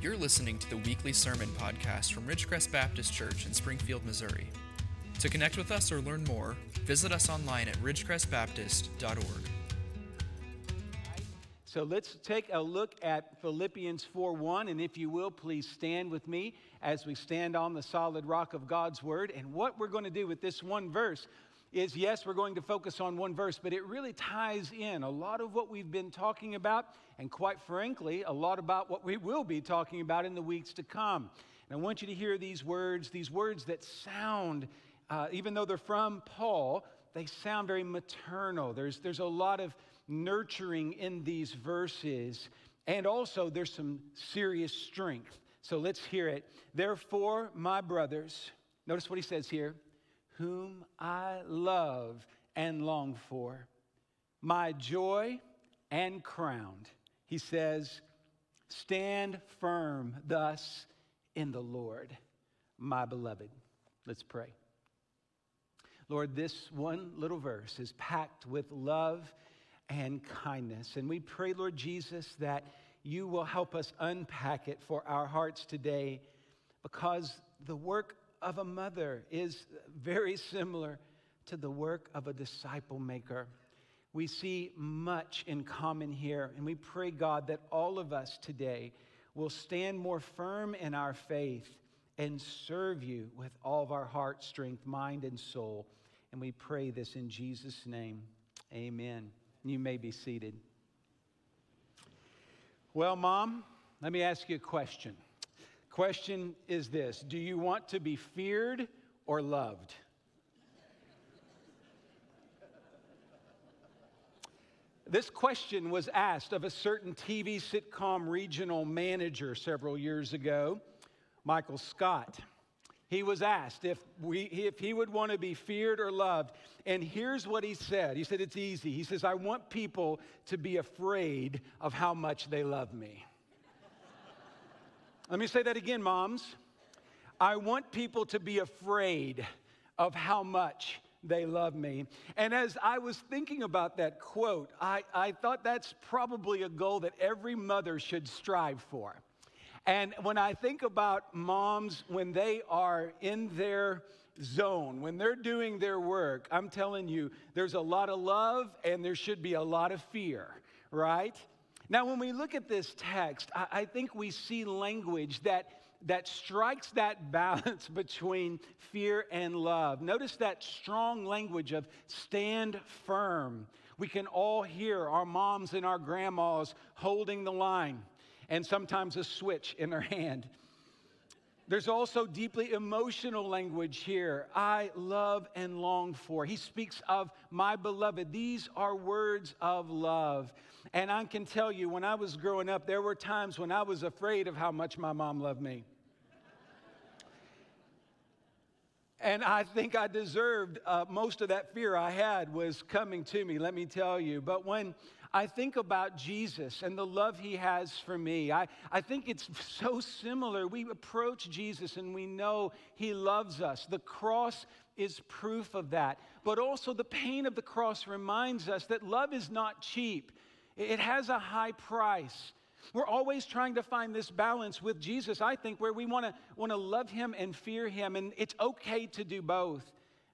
You're listening to the weekly sermon podcast from Ridgecrest Baptist Church in Springfield, Missouri. To connect with us or learn more, visit us online at ridgecrestbaptist.org. So let's take a look at Philippians 4 1. And if you will, please stand with me as we stand on the solid rock of God's word. And what we're going to do with this one verse is yes, we're going to focus on one verse, but it really ties in a lot of what we've been talking about, and quite frankly, a lot about what we will be talking about in the weeks to come. And I want you to hear these words, these words that sound, uh, even though they're from Paul, they sound very maternal. There's, there's a lot of nurturing in these verses, and also there's some serious strength. So let's hear it. Therefore, my brothers, notice what he says here whom I love and long for, my joy and crown. He says, Stand firm thus in the Lord, my beloved. Let's pray. Lord, this one little verse is packed with love and kindness. And we pray, Lord Jesus, that you will help us unpack it for our hearts today because the work of a mother is very similar to the work of a disciple maker. We see much in common here, and we pray, God, that all of us today will stand more firm in our faith and serve you with all of our heart, strength, mind, and soul. And we pray this in Jesus' name. Amen. You may be seated. Well, Mom, let me ask you a question. Question is this Do you want to be feared or loved? This question was asked of a certain TV sitcom regional manager several years ago, Michael Scott. He was asked if, we, if he would want to be feared or loved. And here's what he said He said, It's easy. He says, I want people to be afraid of how much they love me. Let me say that again, moms. I want people to be afraid of how much they love me. And as I was thinking about that quote, I, I thought that's probably a goal that every mother should strive for. And when I think about moms, when they are in their zone, when they're doing their work, I'm telling you, there's a lot of love and there should be a lot of fear, right? Now, when we look at this text, I, I think we see language that, that strikes that balance between fear and love. Notice that strong language of stand firm. We can all hear our moms and our grandmas holding the line and sometimes a switch in their hand. There's also deeply emotional language here. I love and long for. He speaks of my beloved. These are words of love. And I can tell you, when I was growing up, there were times when I was afraid of how much my mom loved me. And I think I deserved uh, most of that fear I had was coming to me, let me tell you. But when I think about Jesus and the love he has for me. I, I think it's so similar. We approach Jesus and we know he loves us. The cross is proof of that. But also, the pain of the cross reminds us that love is not cheap. It has a high price. We're always trying to find this balance with Jesus, I think, where we want to want to love him and fear him, and it's okay to do both.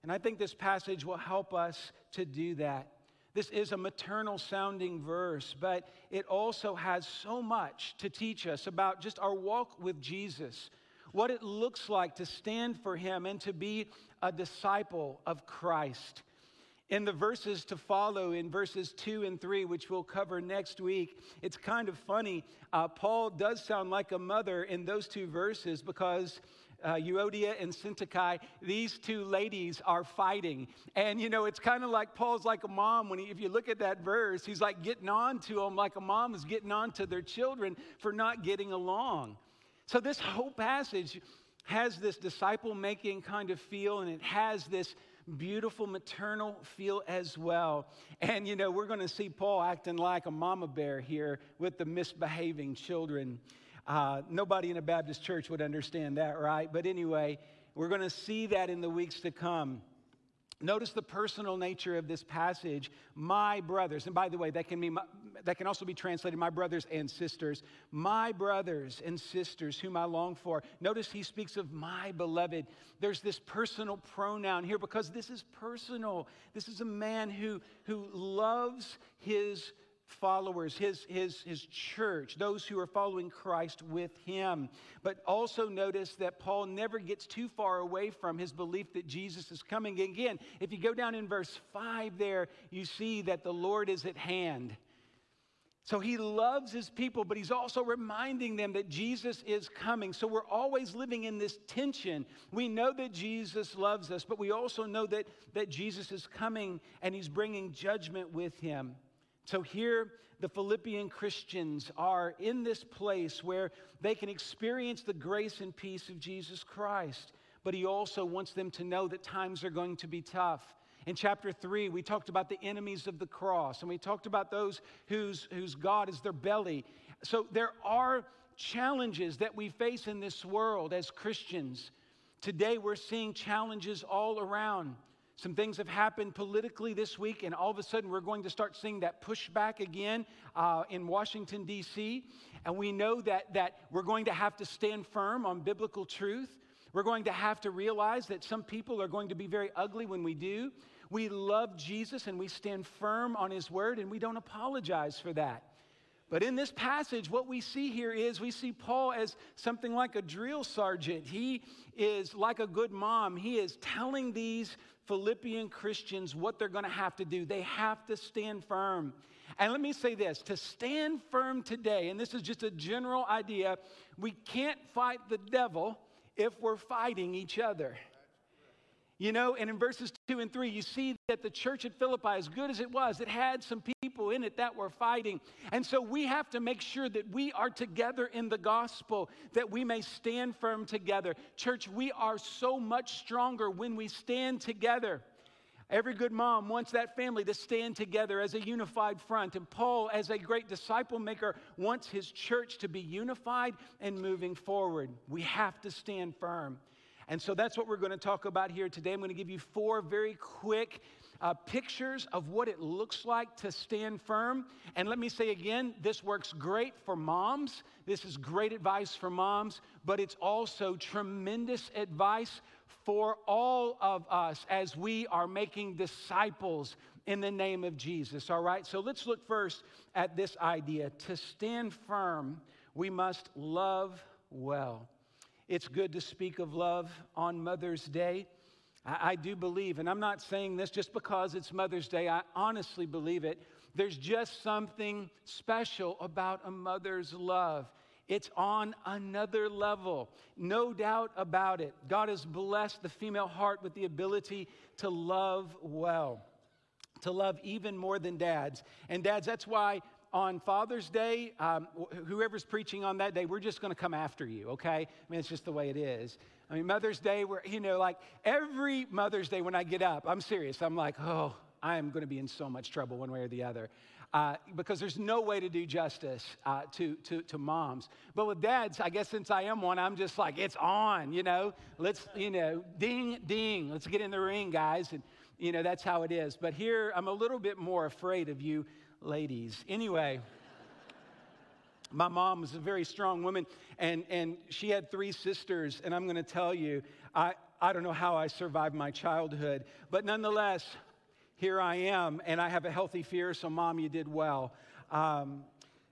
And I think this passage will help us to do that. This is a maternal sounding verse, but it also has so much to teach us about just our walk with Jesus, what it looks like to stand for him and to be a disciple of Christ. In the verses to follow, in verses two and three, which we'll cover next week, it's kind of funny. Uh, Paul does sound like a mother in those two verses because uh, Euodia and Syntyche, these two ladies are fighting. And you know, it's kind of like Paul's like a mom when he, if you look at that verse, he's like getting on to them like a mom is getting on to their children for not getting along. So this whole passage has this disciple making kind of feel, and it has this beautiful maternal feel as well. And you know, we're going to see Paul acting like a mama bear here with the misbehaving children. Uh, nobody in a Baptist church would understand that, right? But anyway, we're going to see that in the weeks to come. Notice the personal nature of this passage, my brothers. And by the way, that can, my, that can also be translated my brothers and sisters. My brothers and sisters whom I long for. Notice he speaks of my beloved. There's this personal pronoun here because this is personal. This is a man who, who loves his followers, his, his, his church, those who are following Christ with him. But also notice that Paul never gets too far away from his belief that Jesus is coming. Again, if you go down in verse 5 there, you see that the Lord is at hand. So he loves his people, but he's also reminding them that Jesus is coming. So we're always living in this tension. We know that Jesus loves us, but we also know that, that Jesus is coming and he's bringing judgment with him. So here, the Philippian Christians are in this place where they can experience the grace and peace of Jesus Christ. But he also wants them to know that times are going to be tough. In chapter 3, we talked about the enemies of the cross, and we talked about those whose, whose God is their belly. So there are challenges that we face in this world as Christians. Today, we're seeing challenges all around. Some things have happened politically this week, and all of a sudden we're going to start seeing that pushback again uh, in Washington, D.C. And we know that, that we're going to have to stand firm on biblical truth. We're going to have to realize that some people are going to be very ugly when we do. We love Jesus and we stand firm on his word, and we don't apologize for that. But in this passage, what we see here is we see Paul as something like a drill sergeant. He is like a good mom. He is telling these Philippian Christians what they're going to have to do. They have to stand firm. And let me say this to stand firm today, and this is just a general idea, we can't fight the devil if we're fighting each other. You know, and in verses two and three, you see that the church at Philippi, as good as it was, it had some people in it that were fighting. And so we have to make sure that we are together in the gospel, that we may stand firm together. Church, we are so much stronger when we stand together. Every good mom wants that family to stand together as a unified front. And Paul, as a great disciple maker, wants his church to be unified and moving forward. We have to stand firm. And so that's what we're going to talk about here today. I'm going to give you four very quick uh, pictures of what it looks like to stand firm. And let me say again, this works great for moms. This is great advice for moms, but it's also tremendous advice for all of us as we are making disciples in the name of Jesus. All right, so let's look first at this idea. To stand firm, we must love well. It's good to speak of love on Mother's Day. I, I, do believe, and I'm not saying this just because it's Mother's Day, I honestly believe it. There's just something special about a mother's love. It's on another level, no doubt about it. God has blessed the female heart with the ability to love well, to love even more than dads. And dads, that's why on Father's Day, um, whoever's preaching on that day, we're just going to come after you, okay? I mean, it's just the way it is. I mean, Mother's Day, we're, you know, like every Mother's Day when I get up, I'm serious. I'm like, oh, I am going to be in so much trouble one way or the other. Uh, because there's no way to do justice uh, to, to, to moms. But with dads, I guess since I am one, I'm just like, it's on, you know? Let's, you know, ding, ding, let's get in the ring, guys. And, you know, that's how it is. But here, I'm a little bit more afraid of you ladies. Anyway, my mom was a very strong woman, and, and she had three sisters. And I'm going to tell you, I, I don't know how I survived my childhood, but nonetheless, here I am, and I have a healthy fear, so mom, you did well. Um,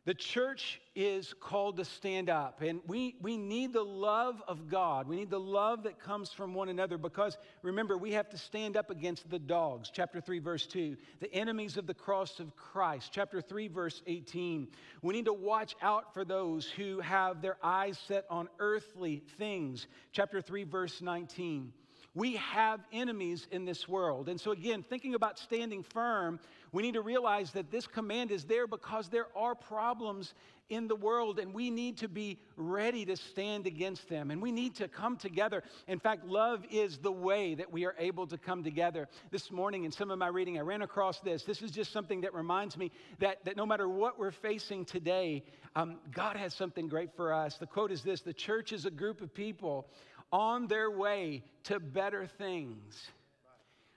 the church is called to stand up, and we, we need the love of God. We need the love that comes from one another because remember, we have to stand up against the dogs. Chapter 3, verse 2, the enemies of the cross of Christ. Chapter 3, verse 18. We need to watch out for those who have their eyes set on earthly things. Chapter 3, verse 19. We have enemies in this world. And so, again, thinking about standing firm, we need to realize that this command is there because there are problems in the world and we need to be ready to stand against them and we need to come together. In fact, love is the way that we are able to come together. This morning, in some of my reading, I ran across this. This is just something that reminds me that, that no matter what we're facing today, um, God has something great for us. The quote is this The church is a group of people on their way to better things.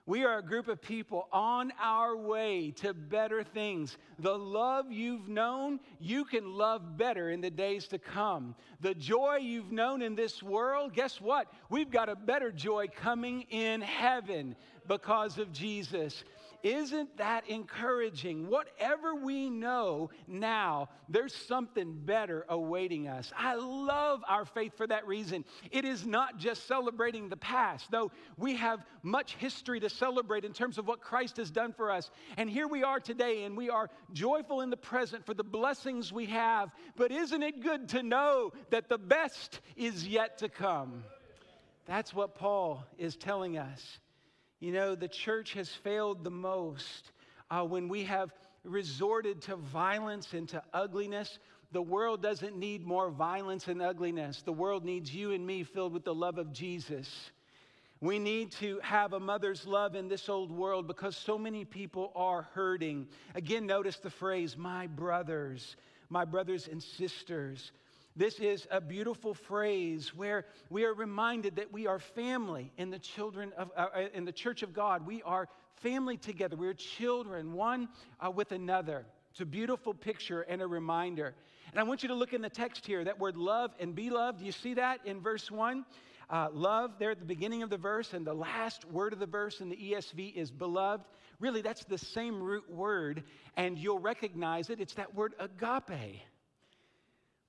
We are a group of people on our way to better things. The love you've known, you can love better in the days to come. The joy you've known in this world, guess what? We've got a better joy coming in heaven because of Jesus. Isn't that encouraging? Whatever we know now, there's something better awaiting us. I love our faith for that reason. It is not just celebrating the past, though we have much history to celebrate in terms of what Christ has done for us. And here we are today, and we are joyful in the present for the blessings we have. But isn't it good to know that the best is yet to come? That's what Paul is telling us. You know, the church has failed the most uh, when we have resorted to violence and to ugliness. The world doesn't need more violence and ugliness. The world needs you and me filled with the love of Jesus. We need to have a mother's love in this old world because so many people are hurting. Again, notice the phrase, my brothers, my brothers and sisters. This is a beautiful phrase where we are reminded that we are family in the children of uh, uh, in the church of God. We are family together. We're children one uh, with another. It's a beautiful picture and a reminder. And I want you to look in the text here. That word love and be loved. Do you see that in verse one? Uh, love there at the beginning of the verse, and the last word of the verse in the ESV is beloved. Really, that's the same root word, and you'll recognize it. It's that word agape.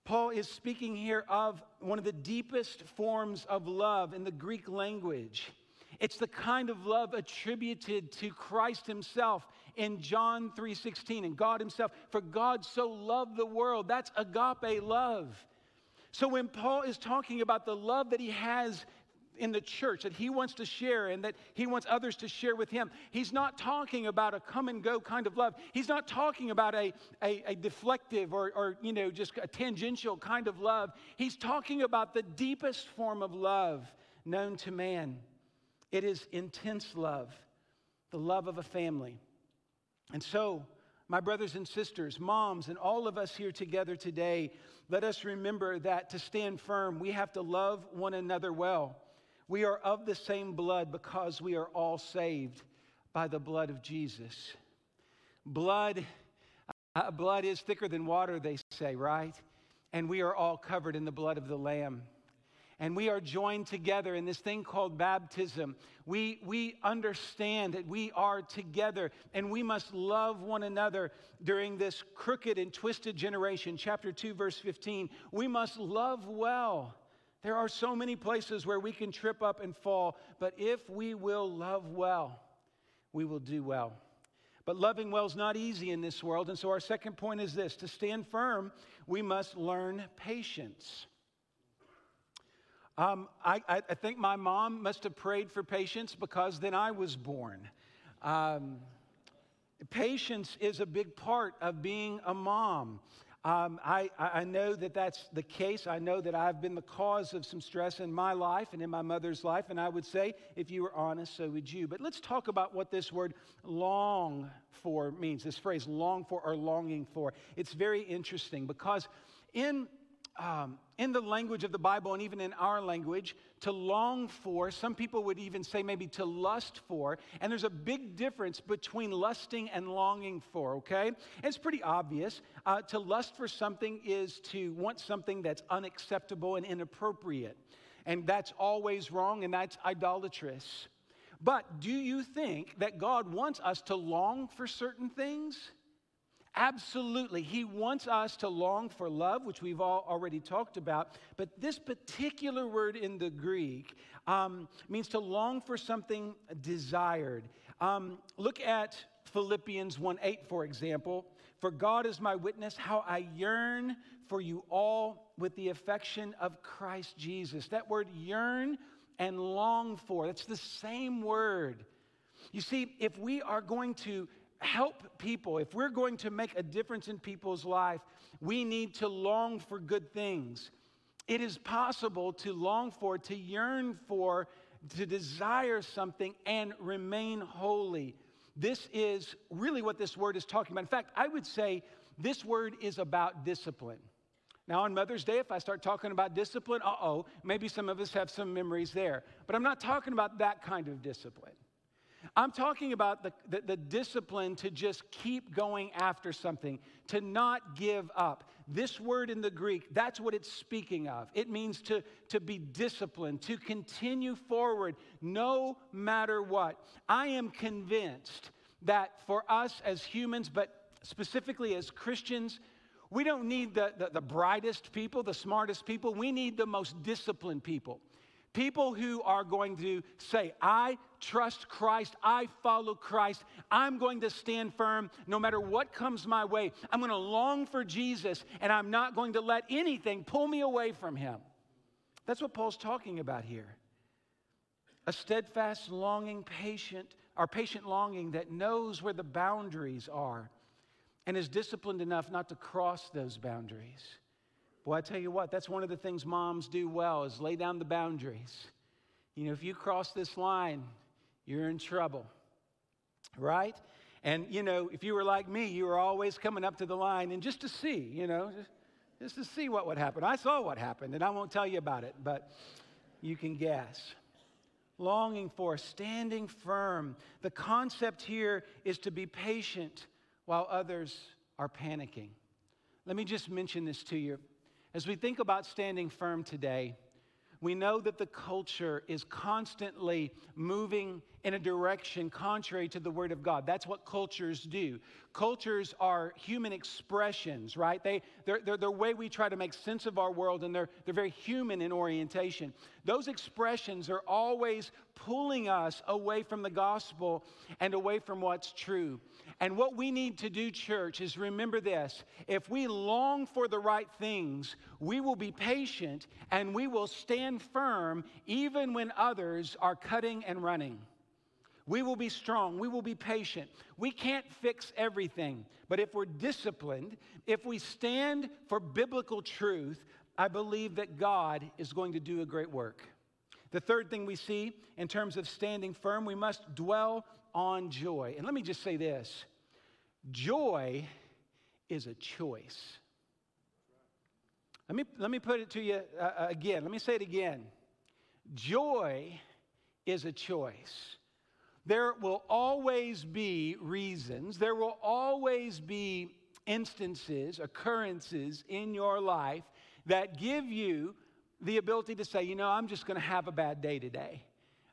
Paul is speaking here of one of the deepest forms of love in the Greek language. It's the kind of love attributed to Christ himself in John 3:16 and God himself for God so loved the world that's agape love. So when Paul is talking about the love that he has in the church that he wants to share and that he wants others to share with him. He's not talking about a come and go kind of love. He's not talking about a, a, a deflective or, or, you know, just a tangential kind of love. He's talking about the deepest form of love known to man. It is intense love, the love of a family. And so, my brothers and sisters, moms, and all of us here together today, let us remember that to stand firm, we have to love one another well. We are of the same blood because we are all saved by the blood of Jesus. Blood, uh, blood is thicker than water, they say, right? And we are all covered in the blood of the Lamb. And we are joined together in this thing called baptism. We, we understand that we are together and we must love one another during this crooked and twisted generation. Chapter 2, verse 15. We must love well there are so many places where we can trip up and fall, but if we will love well, we will do well. But loving well is not easy in this world. And so our second point is this to stand firm, we must learn patience. Um, I, I, think my mom must have prayed for patience because then I was born. Um, patience is a big part of being a mom. Um, I, I know that that's the case. I know that I've been the cause of some stress in my life and in my mother's life. And I would say, if you were honest, so would you. But let's talk about what this word long for means this phrase long for or longing for. It's very interesting because in um, in the language of the Bible and even in our language, to long for, some people would even say maybe to lust for. And there's a big difference between lusting and longing for, okay? And it's pretty obvious. Uh, to lust for something is to want something that's unacceptable and inappropriate. And that's always wrong and that's idolatrous. But do you think that God wants us to long for certain things? Absolutely. He wants us to long for love, which we've all already talked about. But this particular word in the Greek um, means to long for something desired. Um, look at Philippians 1 8, for example. For God is my witness, how I yearn for you all with the affection of Christ Jesus. That word yearn and long for, that's the same word. You see, if we are going to help people, if we're going to make a difference in people's life, we need to long for good things. It is possible to long for, to yearn for, to desire something and remain holy. This is really what this word is talking about. In fact, I would say this word is about discipline. Now, on Mother's Day, if I start talking about discipline, uh oh, maybe some of us have some memories there. But I'm not talking about that kind of discipline. I'm talking about the, the, the, discipline to just keep going after something, to not give up. This word in the Greek, that's what it's speaking of. It means to, to be disciplined, to continue forward no matter what. I am convinced that for us as humans, but specifically as Christians, we don't need the, the, the brightest people, the smartest people. We need the most disciplined people. People who are going to say, I trust Christ, I follow Christ, I'm going to stand firm no matter what comes my way. I'm going to long for Jesus, and I'm not going to let anything pull me away from him. That's what Paul's talking about here. A steadfast longing, patient, our patient longing that knows where the boundaries are and is disciplined enough not to cross those boundaries. Boy, I tell you what, that's one of the things moms do well is lay down the boundaries. You know, if you cross this line, you're in trouble, right? And, you know, if you were like me, you were always coming up to the line and just to see, you know, just, just to see what would happen. I saw what happened, and I won't tell you about it, but you can guess. Longing for, standing firm. The concept here is to be patient while others are panicking. Let me just mention this to you. As we think about standing firm today, we know that the culture is constantly moving in a direction contrary to the Word of God. That's what cultures do. Cultures are human expressions, right? They, they're, they're the way we try to make sense of our world, and they're, they're very human in orientation. Those expressions are always pulling us away from the gospel and away from what's true. And what we need to do, church, is remember this if we long for the right things, we will be patient and we will stand firm even when others are cutting and running. We will be strong. We will be patient. We can't fix everything. But if we're disciplined, if we stand for biblical truth, I believe that God is going to do a great work. The third thing we see in terms of standing firm, we must dwell on joy. And let me just say this joy is a choice. Let me, let me put it to you uh, uh, again. Let me say it again. Joy is a choice. There will always be reasons, there will always be instances, occurrences in your life that give you the ability to say, you know, I'm just going to have a bad day today.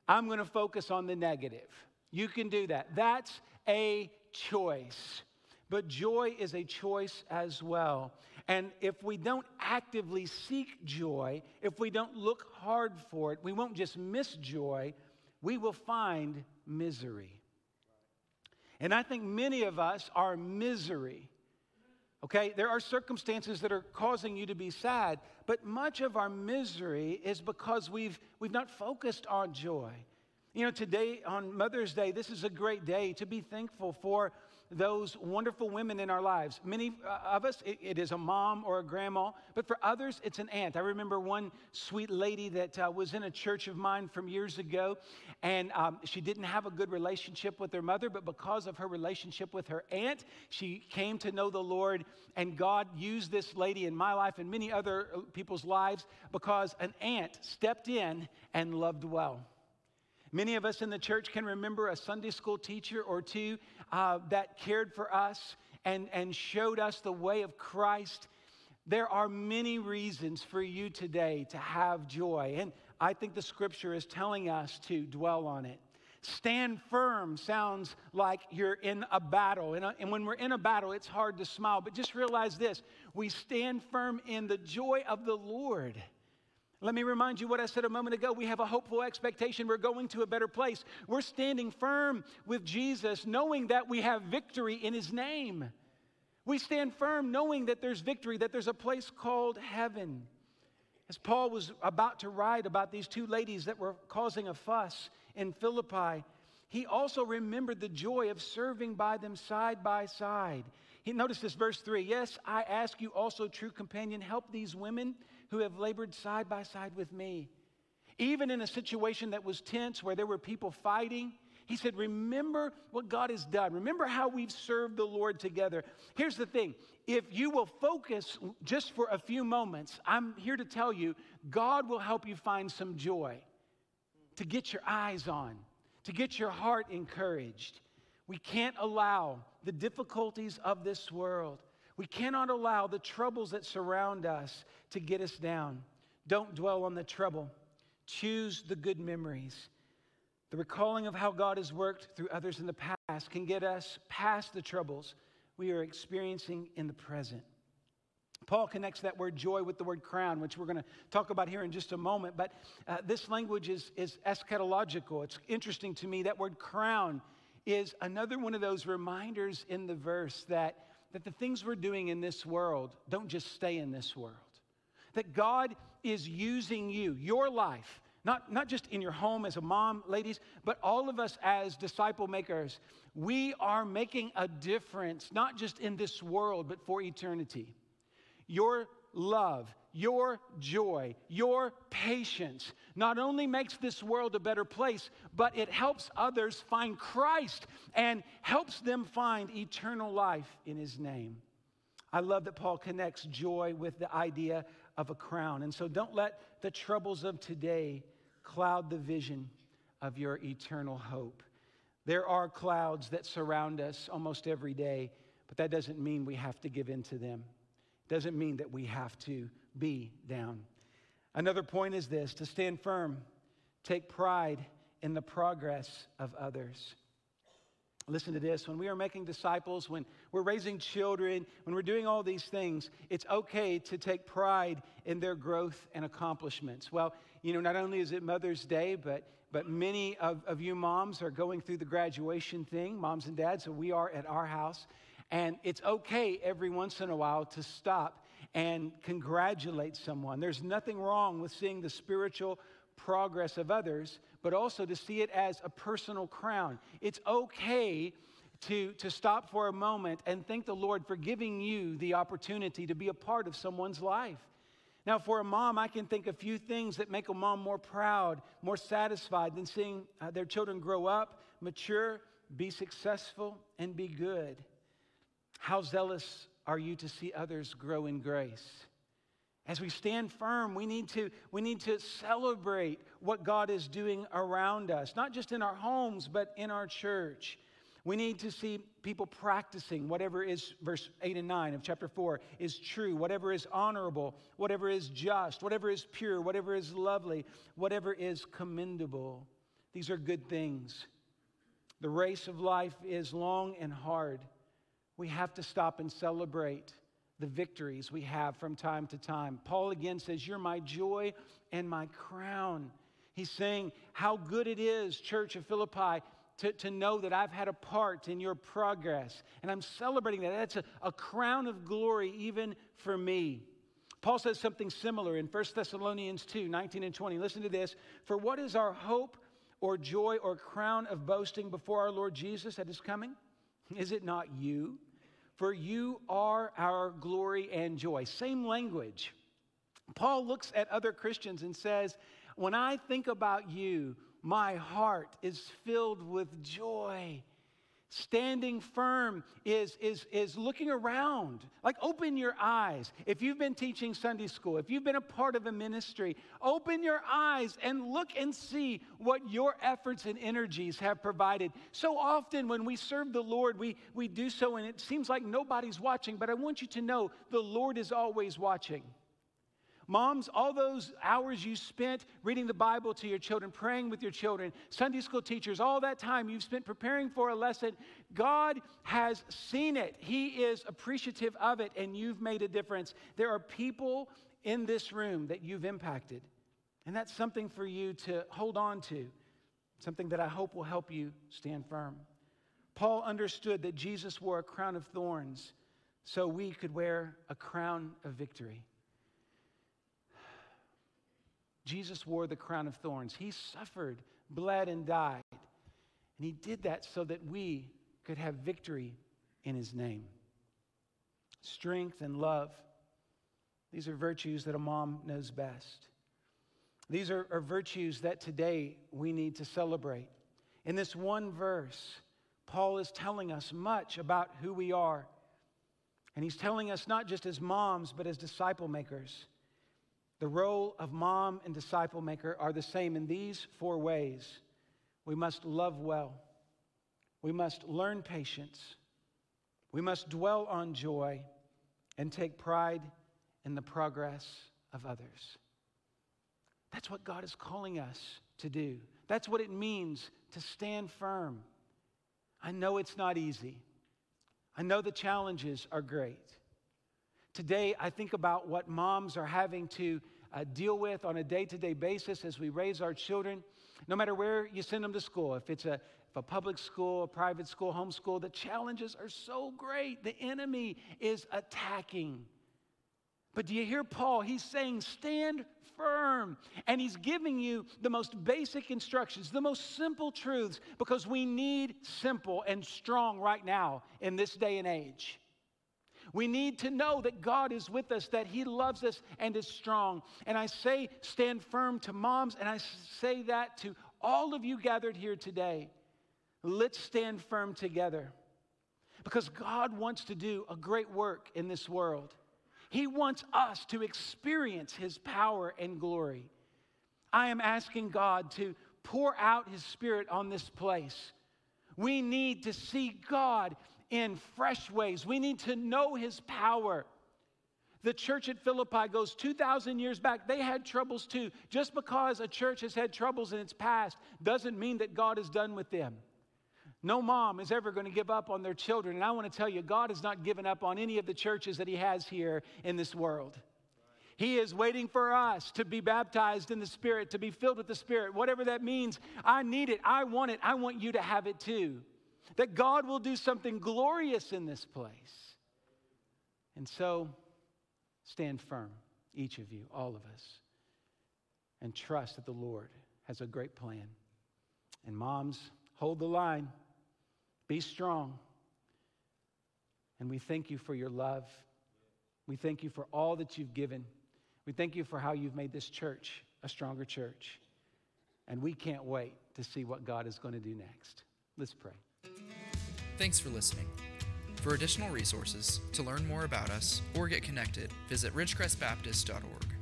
I'm going to focus on the negative. You can do that. That's a choice. But joy is a choice as well. And if we don't actively seek joy, if we don't look hard for it, we won't just miss joy, we will find misery. And I think many of us are misery. Okay, there are circumstances that are causing you to be sad, but much of our misery is because we've, we've not focused on joy. You know, today on Mother's Day, this is a great day to be thankful for those wonderful women in our lives. Many uh, of us, it, it is a mom or a grandma, but for others, it's an aunt. I remember one sweet lady that uh, was in a church of mine from years ago, and um, she didn't have a good relationship with her mother, but because of her relationship with her aunt, she came to know the Lord, and God used this lady in my life and many other uh, people's lives because an aunt stepped in and loved well. Many of us in the church can remember a Sunday school teacher or two uh, that cared for us and, and showed us the way of Christ. There are many reasons for you today to have joy. And I think the scripture is telling us to dwell on it. Stand firm sounds like you're in a battle. And, and when we're in a battle, it's hard to smile. But just realize this we stand firm in the joy of the Lord. Let me remind you what I said a moment ago. We have a hopeful expectation. We're going to a better place. We're standing firm with Jesus, knowing that we have victory in his name. We stand firm knowing that there's victory, that there's a place called heaven. As Paul was about to write about these two ladies that were causing a fuss in Philippi, he also remembered the joy of serving by them side by side. He noticed this verse 3. Yes, I ask you also, true companion, help these women who have labored side by side with me. Even in a situation that was tense where there were people fighting, he said, Remember what God has done. Remember how we've served the Lord together. Here's the thing if you will focus just for a few moments, I'm here to tell you, God will help you find some joy to get your eyes on, to get your heart encouraged. We can't allow the difficulties of this world, we cannot allow the troubles that surround us to get us down. Don't dwell on the trouble, choose the good memories. The recalling of how God has worked through others in the past can get us past the troubles we are experiencing in the present. Paul connects that word joy with the word crown, which we're going to talk about here in just a moment. But uh, this language is, is eschatological. It's interesting to me. That word crown is another one of those reminders in the verse that, that the things we're doing in this world don't just stay in this world. That God is using you, your life, not, not just in your home as a mom, ladies, but all of us as disciple makers. We are making a difference, not just in this world, but for eternity your love, your joy, your patience not only makes this world a better place, but it helps others find Christ and helps them find eternal life in His name. I love that Paul connects joy with the idea of a crown. And so don't let the troubles of today cloud the vision of your eternal hope. There are clouds that surround us almost every day, but that doesn't mean we have to give in to them doesn't mean that we have to be down. Another point is this to stand firm, take pride in the progress of others. Listen to this. When we are making disciples, when we're raising children, when we're doing all these things, it's okay to take pride in their growth and accomplishments. Well, you know, not only is it Mother's Day, but, but many of, of you moms are going through the graduation thing, moms and dads, so we are at our house. And it's okay every once in a while to stop and congratulate someone. There's nothing wrong with seeing the spiritual progress of others, but also to see it as a personal crown. It's okay to, to stop for a moment and thank the Lord for giving you the opportunity to be a part of someone's life. Now, for a mom, I can think a few things that make a mom more proud, more satisfied than seeing uh, their children grow up, mature, be successful, and be good. How zealous are you to see others grow in grace? As we stand firm, we need, to, we need to celebrate what God is doing around us, not just in our homes, but in our church. We need to see people practicing whatever is, verse 8 and 9 of chapter 4, is true, whatever is honorable, whatever is just, whatever is pure, whatever is lovely, whatever is commendable. These are good things. The race of life is long and hard we have to stop and celebrate the victories we have from time to time. Paul again says, You're my joy and my crown. He's saying how good it is, Church of Philippi, to, to know that I've had a part in your progress. And I'm celebrating that. That's a, a crown of glory even for me. Paul says something similar in 1 Thessalonians 2 19 and 20. Listen to this. For what is our hope or joy or crown of boasting before our Lord Jesus at his coming? Is it not you? For you are our glory and joy. Same language. Paul looks at other Christians and says, When I think about you, my heart is filled with joy. Standing firm is, is, is looking around. Like, open your eyes. If you've been teaching Sunday school, if you've been a part of a ministry, open your eyes and look and see what your efforts and energies have provided. So often, when we serve the Lord, we, we do so and it seems like nobody's watching, but I want you to know the Lord is always watching. Moms, all those hours you spent reading the Bible to your children, praying with your children, Sunday school teachers, all that time you've spent preparing for a lesson, God has seen it. He is appreciative of it, and you've made a difference. There are people in this room that you've impacted, and that's something for you to hold on to, something that I hope will help you stand firm. Paul understood that Jesus wore a crown of thorns so we could wear a crown of victory. Jesus wore the crown of thorns. He suffered, bled, and died. And he did that so that we could have victory in his name. Strength and love. These are virtues that a mom knows best. These are, are virtues that today we need to celebrate. In this one verse, Paul is telling us much about who we are. And he's telling us not just as moms, but as disciple makers. The role of mom and disciple maker are the same in these four ways. We must love well. We must learn patience. We must dwell on joy and take pride in the progress of others. That's what God is calling us to do. That's what it means to stand firm. I know it's not easy. I know the challenges are great. Today, I think about what moms are having to uh, deal with on a day to day basis as we raise our children, no matter where you send them to school. If it's a, if a public school, a private school, homeschool, the challenges are so great. The enemy is attacking. But do you hear Paul? He's saying, stand firm. And he's giving you the most basic instructions, the most simple truths, because we need simple and strong right now in this day and age. We need to know that God is with us, that He loves us and is strong. And I say, stand firm to moms, and I say that to all of you gathered here today. Let's stand firm together because God wants to do a great work in this world. He wants us to experience His power and glory. I am asking God to pour out His Spirit on this place. We need to see God in fresh ways. We need to know His power. The church at Philippi goes 2,000 years back. They had troubles too. Just because a church has had troubles in its past doesn't mean that God is done with them. No mom is ever going to give up on their children. And I want to tell you, God has not given up on any of the churches that He has here in this world. He is waiting for us to be baptized in the Spirit, to be filled with the Spirit, whatever that means. I need it. I want it. I want you to have it too. That God will do something glorious in this place. And so, stand firm, each of you, all of us, and trust that the Lord has a great plan. And moms, hold the line. Be strong. And we thank you for your love. We thank you for all that you've given. We thank you for how you've made this church a stronger church. And we can't wait to see what God is going to do next. Let's pray. Thanks for listening. For additional resources, to learn more about us, or get connected, visit ridgecrestbaptist.org.